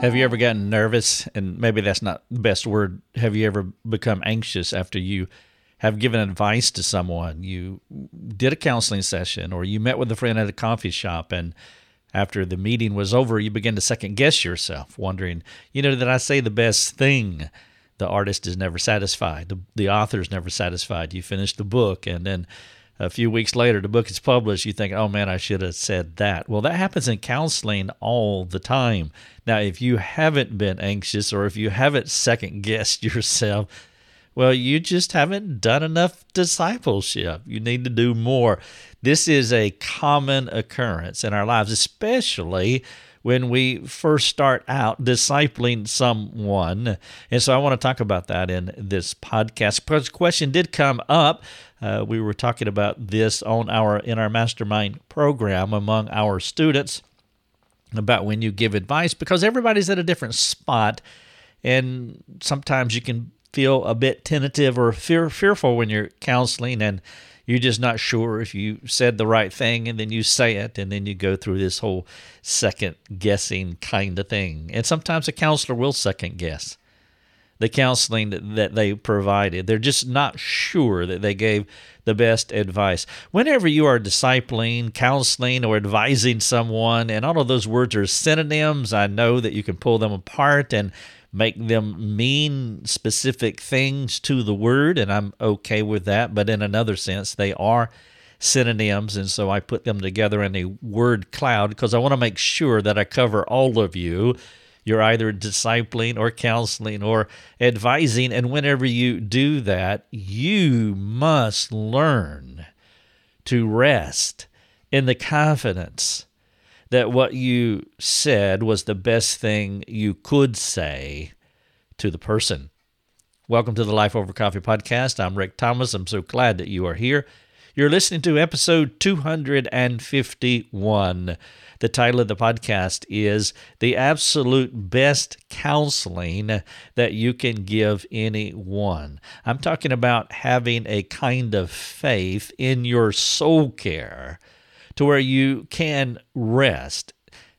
Have you ever gotten nervous? And maybe that's not the best word. Have you ever become anxious after you have given advice to someone? You did a counseling session or you met with a friend at a coffee shop and after the meeting was over, you begin to second guess yourself, wondering, you know, did I say the best thing? The artist is never satisfied. The, the author is never satisfied. You finish the book and then a few weeks later the book is published. You think oh man i should have said that. Well that happens in counseling all the time. Now if you haven't been anxious or if you haven't second guessed yourself well you just haven't done enough discipleship. You need to do more. This is a common occurrence in our lives especially when we first start out discipling someone. And so I want to talk about that in this podcast. Because question did come up uh, we were talking about this on our in our mastermind program among our students about when you give advice because everybody's at a different spot, and sometimes you can feel a bit tentative or fear, fearful when you're counseling and you're just not sure if you said the right thing and then you say it and then you go through this whole second guessing kind of thing and sometimes a counselor will second guess the counseling that they provided. They're just not sure that they gave the best advice. Whenever you are discipling, counseling, or advising someone, and all of those words are synonyms, I know that you can pull them apart and make them mean specific things to the word, and I'm okay with that. But in another sense, they are synonyms, and so I put them together in a word cloud because I want to make sure that I cover all of you you're either discipling or counseling or advising. And whenever you do that, you must learn to rest in the confidence that what you said was the best thing you could say to the person. Welcome to the Life Over Coffee podcast. I'm Rick Thomas. I'm so glad that you are here. You're listening to episode 251. The title of the podcast is The Absolute Best Counseling That You Can Give Anyone. I'm talking about having a kind of faith in your soul care to where you can rest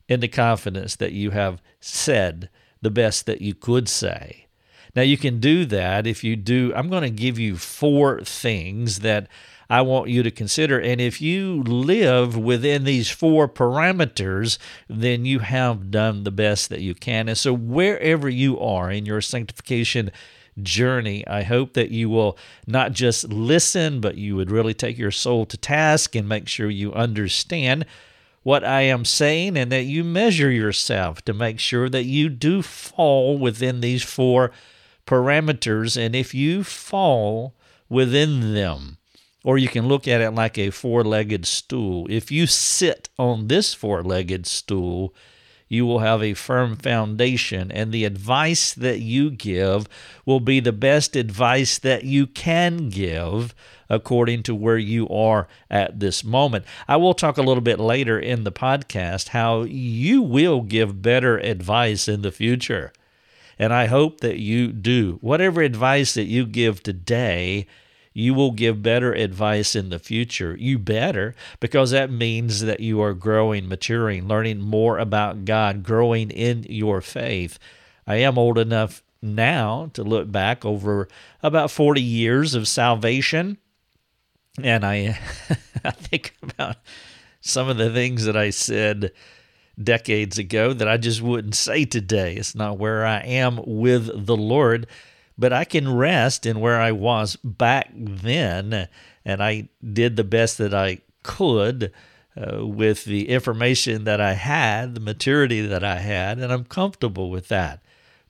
in the confidence that you have said the best that you could say. Now, you can do that if you do. I'm going to give you four things that I want you to consider. And if you live within these four parameters, then you have done the best that you can. And so, wherever you are in your sanctification journey, I hope that you will not just listen, but you would really take your soul to task and make sure you understand what I am saying and that you measure yourself to make sure that you do fall within these four parameters. And if you fall within them, or you can look at it like a four legged stool. If you sit on this four legged stool, you will have a firm foundation, and the advice that you give will be the best advice that you can give according to where you are at this moment. I will talk a little bit later in the podcast how you will give better advice in the future. And I hope that you do. Whatever advice that you give today, you will give better advice in the future. You better, because that means that you are growing, maturing, learning more about God, growing in your faith. I am old enough now to look back over about 40 years of salvation. And I, I think about some of the things that I said decades ago that I just wouldn't say today. It's not where I am with the Lord but I can rest in where I was back then. And I did the best that I could uh, with the information that I had, the maturity that I had, and I'm comfortable with that.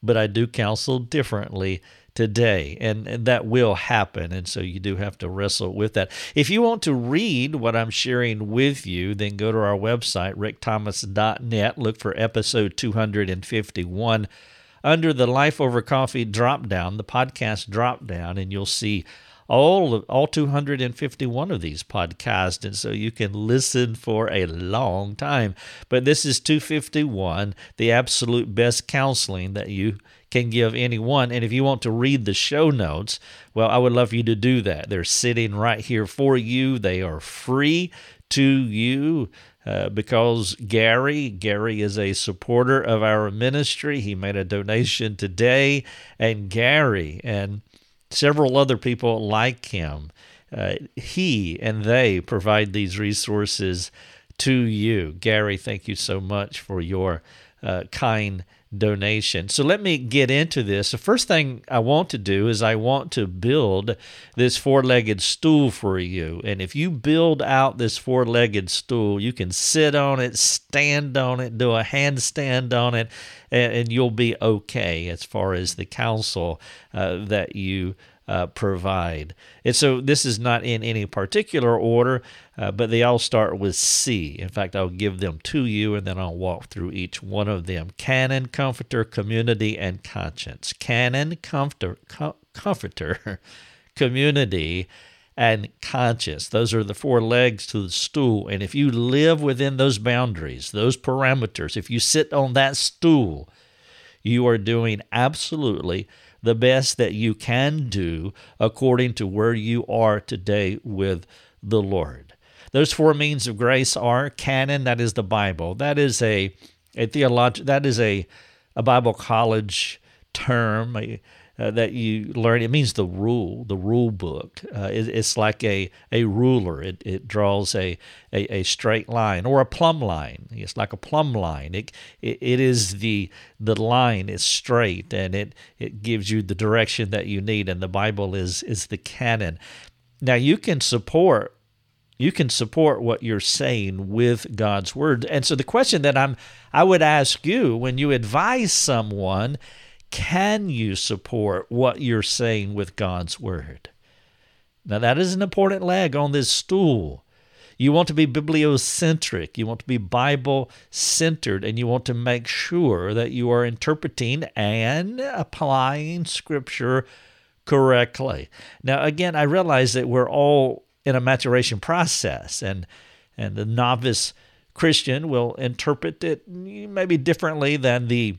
But I do counsel differently today, and, and, that will happen. And so you do have to wrestle with that. If you want to read what I'm sharing with you, then go to our website, rickthomas.net, look for episode 251 under the Life Over Coffee drop down, the podcast drop down, and you'll see all all 251 of these podcasts and so you can listen for a long time but this is 251 the absolute best counseling that you can give anyone. And if you want to read the show notes, well, I would love you to do that. They're sitting right here for you, they are free to you. Uh, because Gary, Gary is a supporter of our ministry. He made a donation today, and Gary and several other people like him, uh, he and they provide these resources to you. Gary, thank you so much for your uh, kind donation. So let me get into this. The first thing I want to do is I want to build this four legged stool for you. And if you build out this four legged stool, you can sit on it, stand on it, do a handstand on it, and, you'll be okay as far as the counsel uh, that you uh, provide. And so this is not in any particular order, uh, but they all start with C. In fact, I'll give them to you and then I'll walk through each one of them Canon, Comforter, Community, and Conscience. Canon, Comforter, com- Comforter, Community, and conscience. Those are the four legs to the stool. And if you live within those boundaries, those parameters, if you sit on that stool, you are doing absolutely the best that you can do according to where you are today with the Lord. Those four means of grace are canon, that is the Bible. That is a a theological that is a a Bible college term, a, uh, that you learn. It means the rule, the rule book. Uh, it, it's like a, a ruler. It, it draws a, a, a, straight line or a plumb line. It's like a plumb line. It, it, it is the the line is straight and it, it gives you the direction that you need. And the Bible is is the canon. Now you can support you can support what you're saying with God's word. And so the question that I'm I would ask you when you advise someone can you support what you're saying with God's Word? Now, that is an important leg on this stool. You want to be bibliocentric, you want to be Bible centered, and you want to make sure that you are interpreting and applying Scripture correctly. Now, again, I realize that we're all in a maturation process, and, and the novice Christian will interpret it maybe differently than the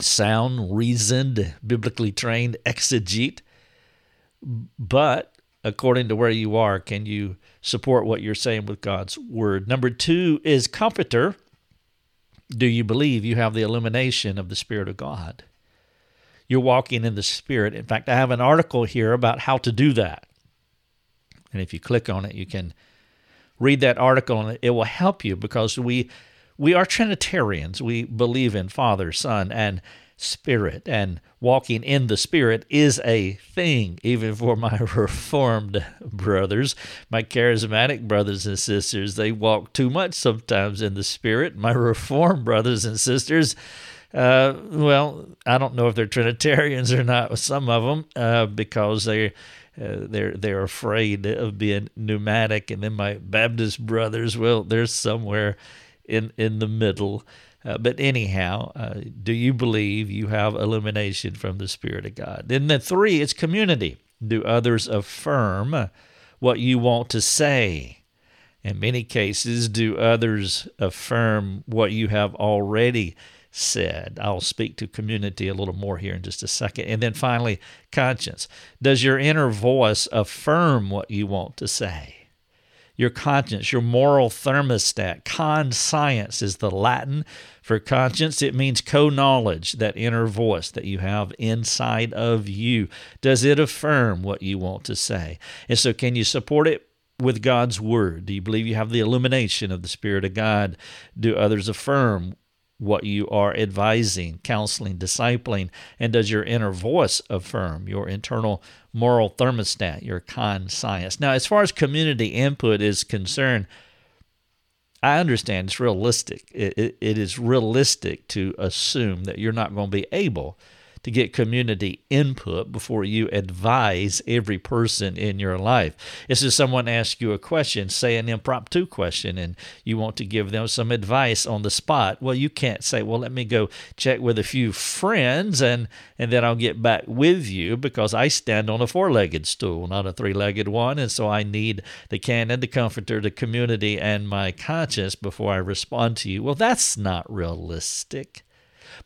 sound, reasoned, biblically trained exegete. But according to where you are, can you support what you're saying with God's word? Number two is comforter. Do you believe you have the illumination of the Spirit of God? You're walking in the Spirit. In fact, I have an article here about how to do that. And if you click on it, you can read that article and it will help you because we we are Trinitarians. We believe in Father, Son, and Spirit, and walking in the Spirit is a thing, even for my Reformed brothers, my charismatic brothers and sisters. They walk too much sometimes in the Spirit. My Reformed brothers and sisters, uh, well, I don't know if they're Trinitarians or not. Some of them, uh, because they. Uh, they're they're afraid of being pneumatic, and then my Baptist brothers, well, they're somewhere in in the middle. Uh, but anyhow, uh, do you believe you have illumination from the Spirit of God? Then the three, it's community. Do others affirm what you want to say? In many cases, do others affirm what you have already said? I'll speak to community a little more here in just a second. And then finally, conscience. Does your inner voice affirm what you want to say? Your conscience, your moral thermostat. Conscience is the Latin for conscience. It means co knowledge, that inner voice that you have inside of you. Does it affirm what you want to say? And so, can you support it? With God's word? Do you believe you have the illumination of the Spirit of God? Do others affirm what you are advising, counseling, discipling? And does your inner voice affirm your internal moral thermostat, your conscience? Now, as far as community input is concerned, I understand it's realistic. It, it, it is realistic to assume that you're not going to be able to get community input before you advise every person in your life. It's if someone asks you a question, say an impromptu question, and you want to give them some advice on the spot. Well, you can't say, well, let me go check with a few friends and, and then I'll get back with you because I stand on a four legged stool, not a three legged one. And so I need the canon, the comforter, the community, and my conscience before I respond to you. Well, that's not realistic.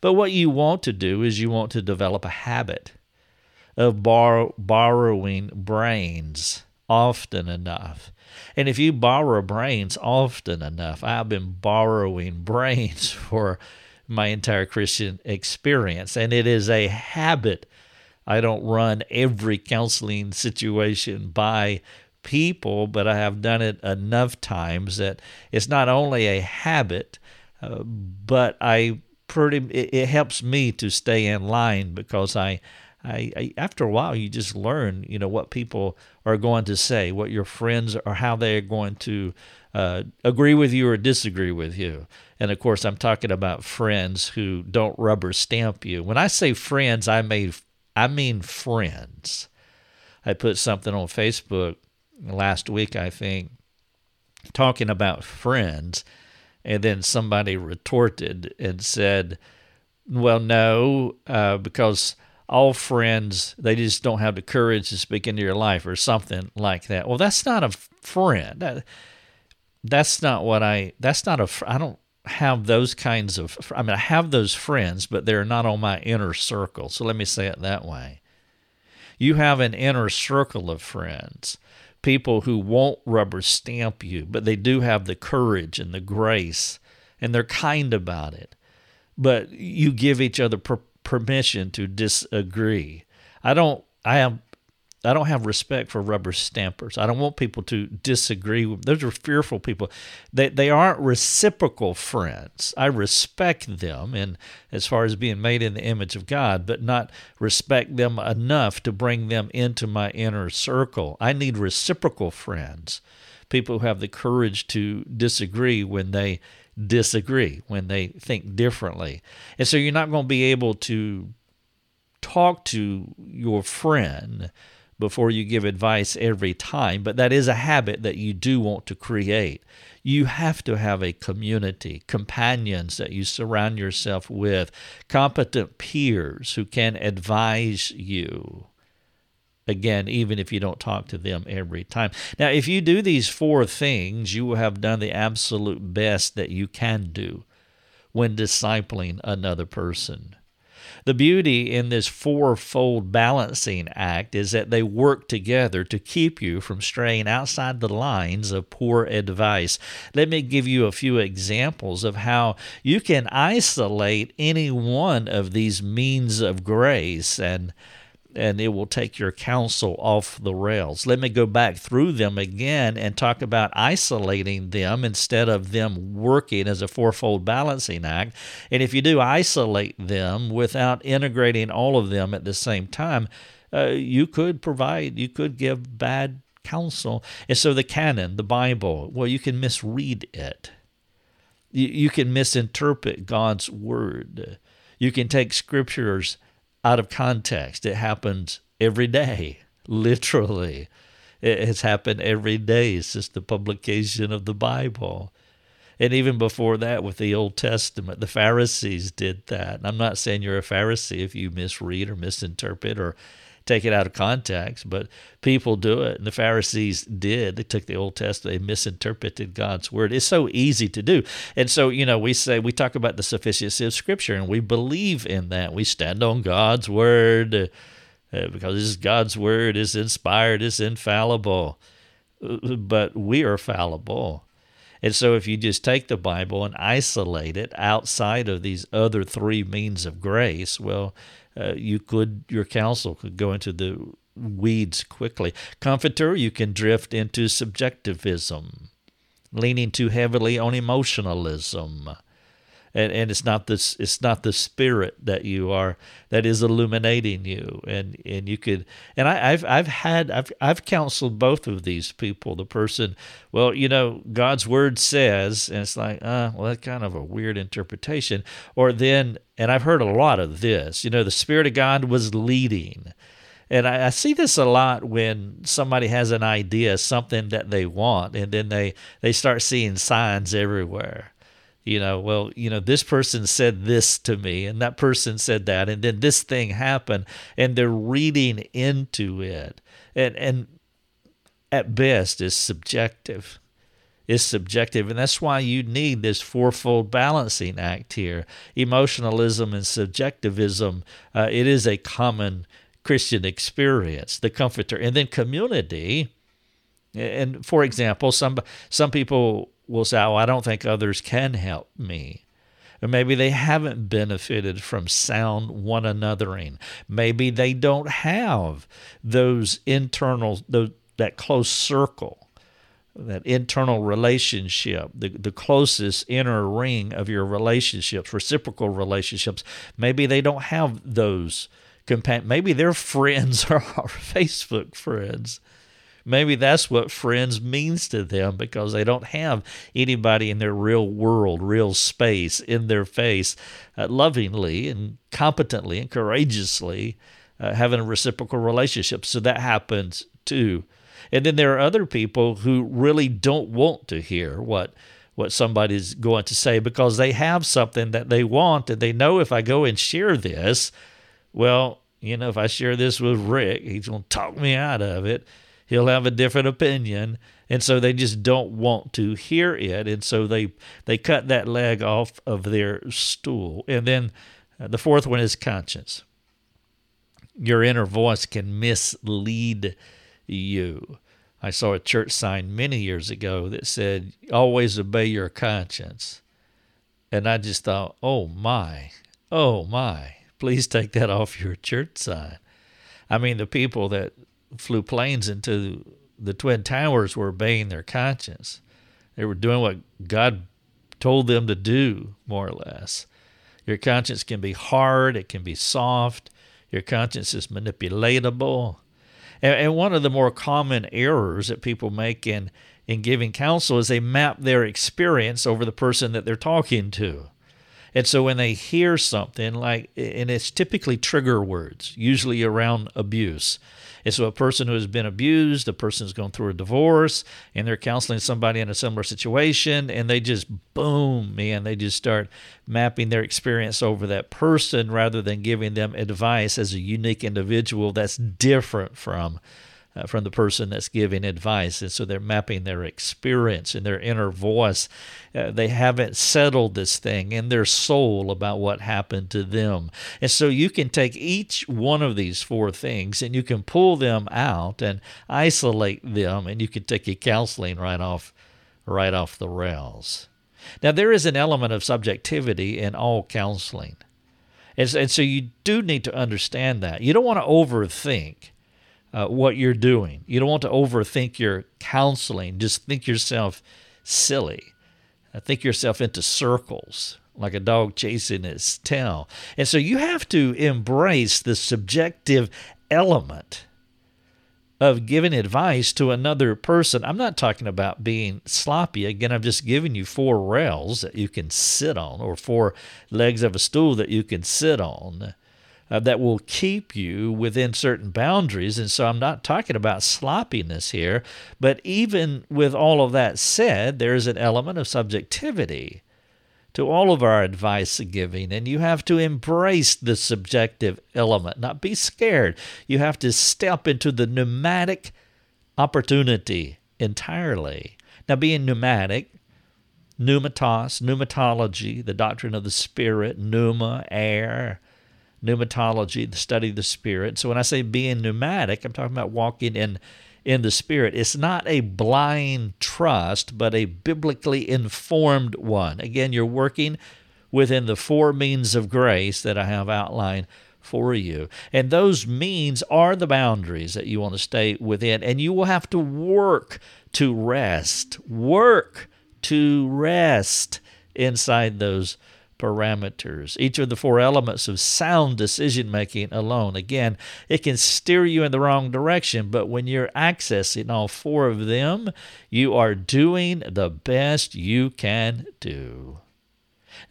But what you want to do is you want to develop a habit of borrow, borrowing brains often enough. And if you borrow brains often enough, I've been borrowing brains for my entire Christian experience, and it is a habit. I don't run every counseling situation by people, but I have done it enough times that it's not only a habit, uh, but I pretty it, it, helps me to stay in line because I, I, I after a while you just learn you know what people are going to say, what your friends are, how they're going to uh, agree with you or disagree with you. And of course, I'm talking about friends who don't rubber stamp you. When I say friends, I may I mean friends. I put something on Facebook last week, I think, talking about friends, and then somebody retorted and said, "Well, no, uh, because." all friends they just don't have the courage to speak into your life or something like that. Well that's not a friend. That, that's not what i that's not a i don't have those kinds of i mean i have those friends but they're not on my inner circle. So let me say it that way. You have an inner circle of friends people who won't rubber stamp you, but they do have the courage and the grace, and they're kind about it. But you give each other per- permission to disagree. I don't. I am I don't have respect for rubber stampers. I don't want people to disagree. With, those are fearful people. They they aren't reciprocal friends. I respect them and as far as being made in the image of God, but not respect them enough to bring them into my inner circle. I need reciprocal friends. People who have the courage to disagree when they disagree, when they think differently. And so you're not going to be able to talk to your friend before you give advice every time, but that is a habit that you do want to create. You have to have a community, companions that you surround yourself with, competent peers who can advise you. Again, even if you don't talk to them every time. Now, if you do these four things, you will have done the absolute best that you can do when discipling another person. The beauty in this fourfold balancing act is that they work together to keep you from straying outside the lines of poor advice. Let me give you a few examples of how you can isolate any one of these means of grace and and it will take your counsel off the rails. Let me go back through them again and talk about isolating them instead of them working as a fourfold balancing act. And if you do isolate them without integrating all of them at the same time, uh, you could provide, you could give bad counsel. And so the canon, the Bible, well, you can misread it. You, you can misinterpret God's word. You can take scriptures out of context. It happens every day, literally. It has happened every day since the publication of the Bible. And even before that, with the Old Testament, the Pharisees did that. And I'm not saying you're a Pharisee if you misread or misinterpret or take it out of context, but people do it. And the Pharisees did. They took the Old Testament, they misinterpreted God's word. It's so easy to do. And so, you know, we say, we talk about the sufficiency of Scripture, and we believe in that. We stand on God's word uh, because God's word, is inspired, is infallible. But we are fallible. And so, if you just take the Bible and isolate it outside of these other three means of grace, well, uh, you could your counsel could go into the weeds quickly. Comforter, you can drift into subjectivism, leaning too heavily on emotionalism and, and it's not this it's not the spirit that you are that is illuminating you. And and you could and I, have I've had I've I've counseled both of these people. The person well you know God's word says and it's like uh well that's kind of a weird interpretation. Or then and I've heard a lot of this you know the spirit of God was leading. And I, I, see this a lot when somebody has an idea, something that they want, and then they, they start seeing signs everywhere you know, well, you know, this person said this to me and that person said that and then this thing happened and they're reading into it. And and at best is subjective. is subjective. And that's why you need this fourfold balancing act here emotionalism and subjectivism. Uh, it is a common Christian experience, the comforter. And then community. And for example, some, some people will say, Oh, I don't think others can help me. Or maybe they haven't benefited from sound one anothering. Maybe they don't have those internal, those, that close circle that internal relationship, the, the closest inner ring of your relationships, reciprocal relationships, maybe they don't have those companions. Maybe their friends are our Facebook friends. Maybe that's what friends means to them because they don't have anybody in their real world, real space, in their face, uh, lovingly and competently and courageously uh, having a reciprocal relationship. So that happens too. And then there are other people who really don't want to hear what what somebody's going to say because they have something that they want and they know if I go and share this, well, you know, if I share this with Rick, he's going to talk me out of it. He'll have a different opinion. And so they just don't want to hear it. And so they, they cut that leg off of their stool. And then uh, the fourth one is conscience. Your inner voice can mislead you. I saw a church sign many years ago that said, always obey your conscience. And I just thought, oh my, oh my, please take that off your church sign. I mean, the people that flew planes into the Twin Towers were obeying their conscience. They were doing what God told them to do, more or less. Your conscience can be hard, it can be soft, your conscience is manipulatable. And, and one of the more common errors that people make in, in giving counsel is they map their experience over the person that they're talking to. And so when they hear something like, and it's typically trigger words, usually around abuse. And so a person who has been abused, a person who's going through a divorce, and they're counseling somebody in a similar situation, and they just boom, man, they just start mapping their experience over that person rather than giving them advice as a unique individual that's different from uh, from the person that's giving advice. And so they're mapping their experience and their inner voice. Uh, they haven't settled this thing in their soul about what happened to them. And so you can take each one of these four things and you can pull them out and isolate them, and you can take your counseling right off, right off the rails. Now, there is an element of subjectivity in all counseling. And, and so you do need to understand that. You don't want to overthink uh, what you're doing. You don't want to overthink your counseling. Just think yourself silly. Uh, think yourself into circles like a dog chasing its tail. And so you have to embrace the subjective element of giving advice to another person. I'm not talking about being sloppy. Again, I'm just giving you four rails that you can sit on or four legs of a stool that you can sit on uh, that will keep you within certain boundaries. And so I'm not talking about sloppiness here, but even with all of that said, there is an element of subjectivity to all of our advice giving, and you have to embrace the subjective element, not be scared. You have to step into the pneumatic opportunity entirely. Now, being pneumatic, pneumatos, pneumatology, the doctrine of the Spirit, pneuma, air, pneumatology, the study of the Spirit. So when I say being pneumatic, I'm talking about walking in in the Spirit. It's not a blind trust, but a biblically informed one. Again, you're working within the four means of grace that I have outlined for you. And those means are the boundaries that you want to stay within. And you will have to work to rest. Work to rest inside those parameters. Each of the four elements of sound decision making alone. Again, it can steer you in the wrong direction, but when you're accessing all four of them, you are doing the best you can do.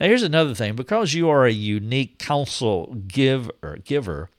Now, here's another thing because you are a unique counsel giver, giver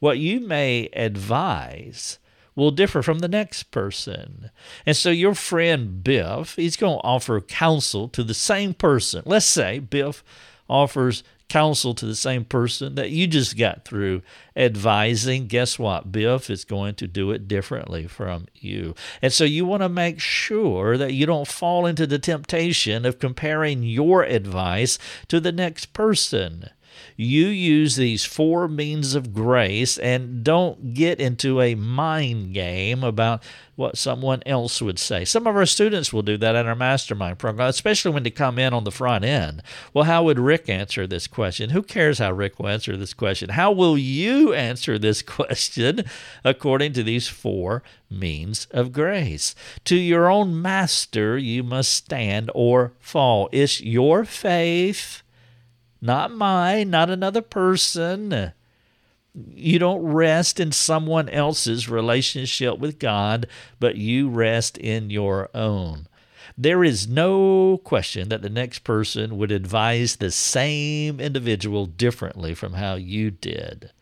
what you may advise will differ from the next person. And so your friend Biff, he's going to offer counsel to the same person. Let's say Biff offers counsel to the same person that you just got through advising, guess what? Biff is going to do it differently from you. And so you want to make sure that you don't fall into the temptation of comparing your advice to the next person you use these four means of grace and don't get into a mind game about what someone else would say. Some of our students will do that in our mastermind program, especially when they come in on the front end. Well, how would Rick answer this question? Who cares how Rick will answer this question? How will you answer this question according to these four means of grace? To your own master, you must stand or fall. It's your faith not mine, not another person. You don't rest in someone else's relationship with God, but you rest in your own. There is no question that the next person would advise the same individual differently from how you did.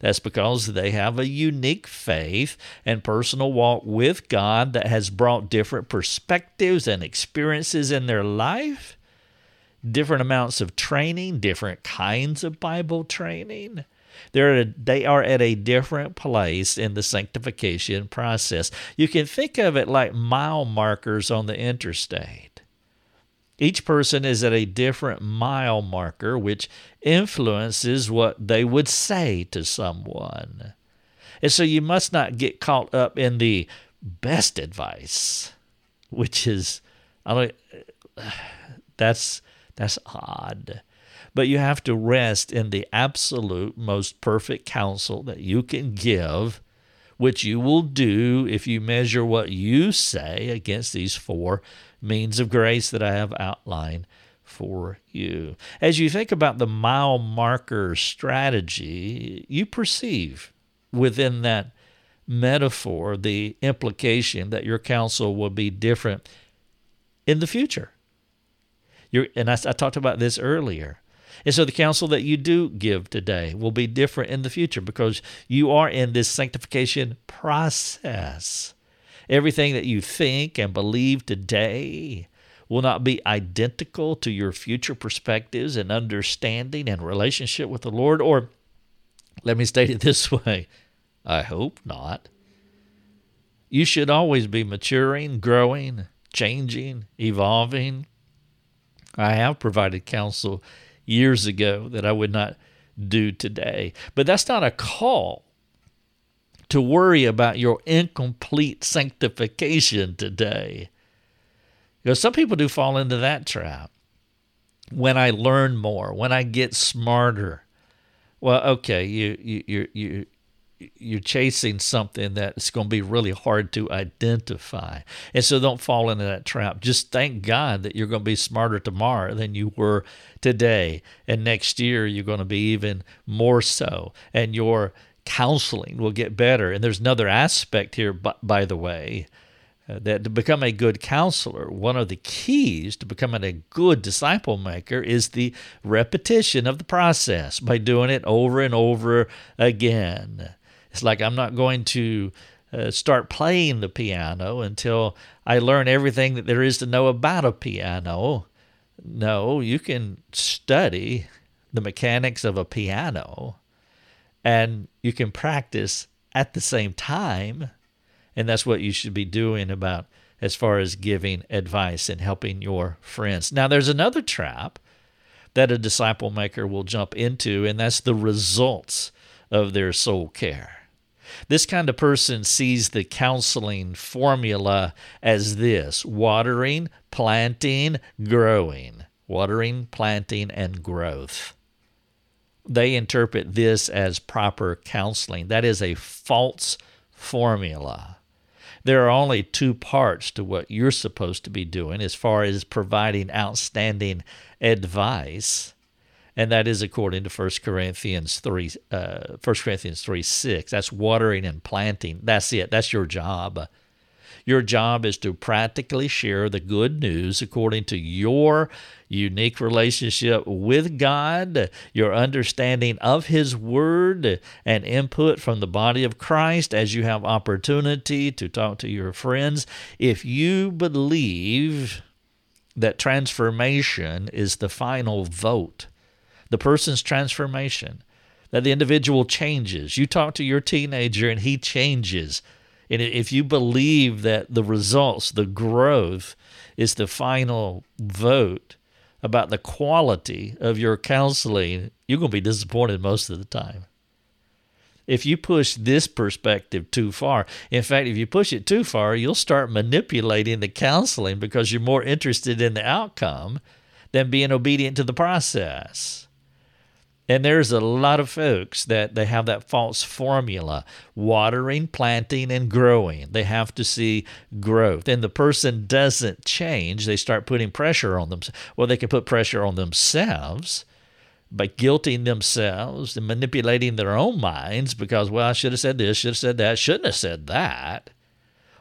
That's because they have a unique faith and personal walk with God that has brought different perspectives and experiences in their life different amounts of training, different kinds of Bible training. They're a, they are at a different place in the sanctification process. You can think of it like mile markers on the interstate. Each person is at a different mile marker, which influences what they would say to someone. And so you must not get caught up in the best advice, which is, I don't, that's that's odd. But you have to rest in the absolute most perfect counsel that you can give, which you will do if you measure what you say against these four means of grace that I have outlined for you. As you think about the mile marker strategy, you perceive within that metaphor the implication that your counsel will be different in the future. You're, and I, I talked about this earlier. And so the counsel that you do give today will be different in the future because you are in this sanctification process. Everything that you think and believe today will not be identical to your future perspectives and understanding and relationship with the Lord. Or let me state it this way I hope not. You should always be maturing, growing, changing, evolving I have provided counsel years ago that I would not do today. But that's not a call to worry about your incomplete sanctification today. Because some people do fall into that trap. When I learn more, when I get smarter, well, okay, you you you you you're chasing something that's going to be really hard to identify. And so don't fall into that trap. Just thank God that you're going to be smarter tomorrow than you were today. And next year, you're going to be even more so. And your counseling will get better. And there's another aspect here, by the way. Uh, that to become a good counselor, one of the keys to becoming a good disciple maker is the repetition of the process by doing it over and over again. It's like I'm not going to uh, start playing the piano until I learn everything that there is to know about a piano. No, you can study the mechanics of a piano and you can practice at the same time. And that's what you should be doing about as far as giving advice and helping your friends. Now, there's another trap that a disciple maker will jump into, and that's the results of their soul care. This kind of person sees the counseling formula as this watering, planting, growing. Watering, planting, and growth. They interpret this as proper counseling. That is a false formula. There are only two parts to what you're supposed to be doing as far as providing outstanding advice and that is according to 1 Corinthians 3 uh, 1 Corinthians 3 6 that's watering and planting. That's it. That's your job. Your job is to practically share the good news according to your unique relationship with God, your understanding of His Word, and input from the body of Christ as you have opportunity to talk to your friends. If you believe that transformation is the final vote, the person's transformation, that the individual changes. You talk to your teenager and he changes. And if you believe that the results, the growth, is the final vote about the quality of your counseling, you're going to be disappointed most of the time. If you push this perspective too far, in fact, if you push it too far, you'll start manipulating the counseling because you're more interested in the outcome than being obedient to the process. And there's a lot of folks that they have that false formula watering, planting, and growing. They have to see growth. And the person doesn't change. They start putting pressure on them. Well, they can put pressure on themselves by guilting themselves and manipulating their own minds because, well, I should have said this, should have said that, shouldn't have said that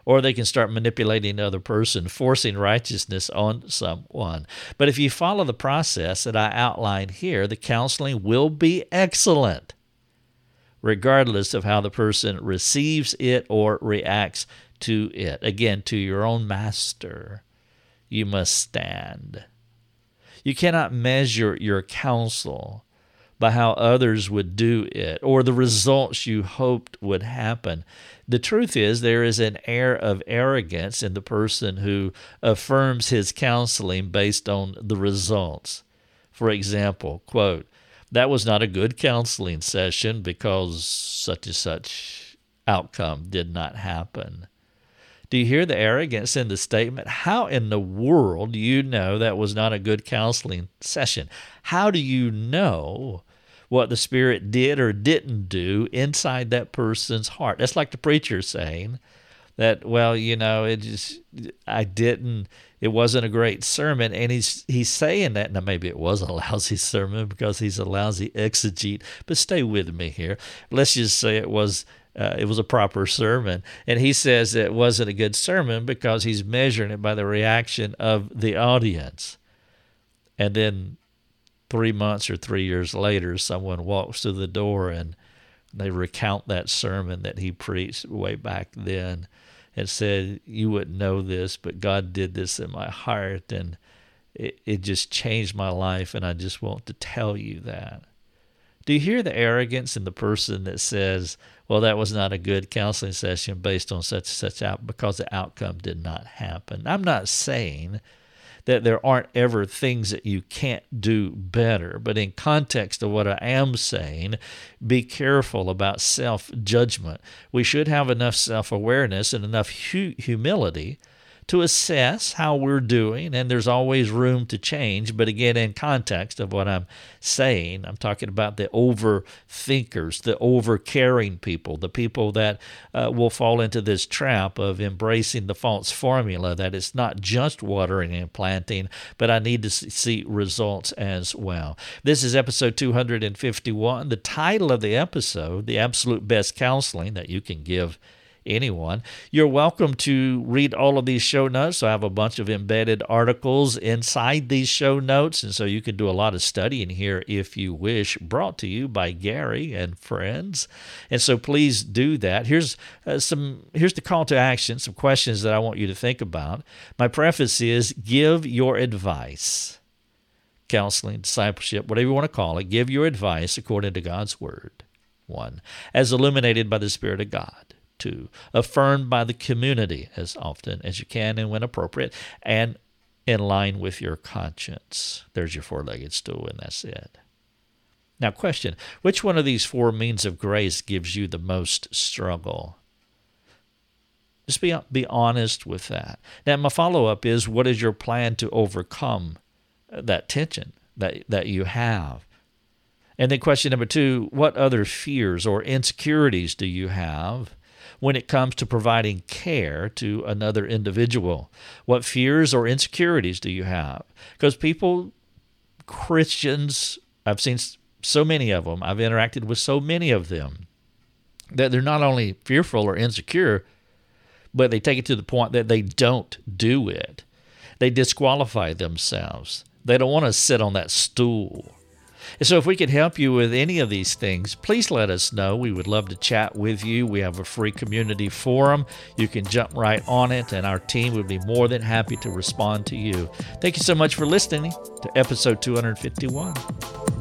or they can start manipulating the other person, forcing righteousness on someone. But if you follow the process that I outlined here, the counseling will be excellent, regardless of how the person receives it or reacts to it. Again, to your own master, you must stand. You cannot measure your counsel by how others would do it or the results you hoped would happen. The truth is, there is an air of arrogance in the person who affirms his counseling based on the results. For example, quote, that was not a good counseling session because such and such outcome did not happen. Do you hear the arrogance in the statement? How in the world do you know that was not a good counseling session? How do you know what the Spirit did or didn't do inside that person's heart. That's like the preacher saying that, well, you know, it just, I didn't, it wasn't a great sermon. And he's, he's saying that. Now, maybe it was a lousy sermon because he's a lousy exegete, but stay with me here. Let's just say it was. Uh, it was a proper sermon. And he says it wasn't a good sermon because he's measuring it by the reaction of the audience. And then three months or three years later, someone walks through the door and they recount that sermon that he preached way back then and said, You wouldn't know this, but God did this in my heart and it, it just changed my life, and I just want to tell you that. Do you hear the arrogance in the person that says, Well, that was not a good counseling session based on such and such out because the outcome did not happen? I'm not saying that there aren't ever things that you can't do better. But in context of what I am saying, be careful about self judgment. We should have enough self awareness and enough hu- humility to assess how we're doing, and there's always room to change. But again, in context of what I'm saying, I'm talking about the overthinkers, the over caring people, the people that uh, will fall into this trap of embracing the false formula that it's not just watering and planting, but I need to see results as well. This is episode 251. The title of the episode, The Absolute Best Counseling That You Can Give anyone. You're welcome to read all of these show notes. So I have a bunch of embedded articles inside these show notes, and so you can do a lot of studying here if you wish, brought to you by Gary and friends. And so please do that. Here's uh, some here's the call to action, some questions that I want you to think about. My preface is give your advice. Counseling, discipleship, whatever you want to call it, give your advice according to God's word. One, as illuminated by the Spirit of God two, affirmed by the community as often as you can and when appropriate, and in line with your conscience. There's your four legged stool, and that's it. Now, question Which one of these four means of grace gives you the most struggle? Just be, be honest with that. Now, my follow up is what is your plan to overcome uh, that tension that, that you have? And then, question number two what other fears or insecurities do you have when it comes to providing care to another individual? What fears or insecurities do you have? Because people, Christians, I've seen so many of them, I've interacted with so many of them, that they're not only fearful or insecure, but they take it to the point that they don't do it. They disqualify themselves. They don't want to sit on that stool. So, if we could help you with any of these things, please let us know. We would love to chat with you. We have a free community forum. You can jump right on it, and our team would be more than happy to respond to you. Thank you so much for listening to episode 251.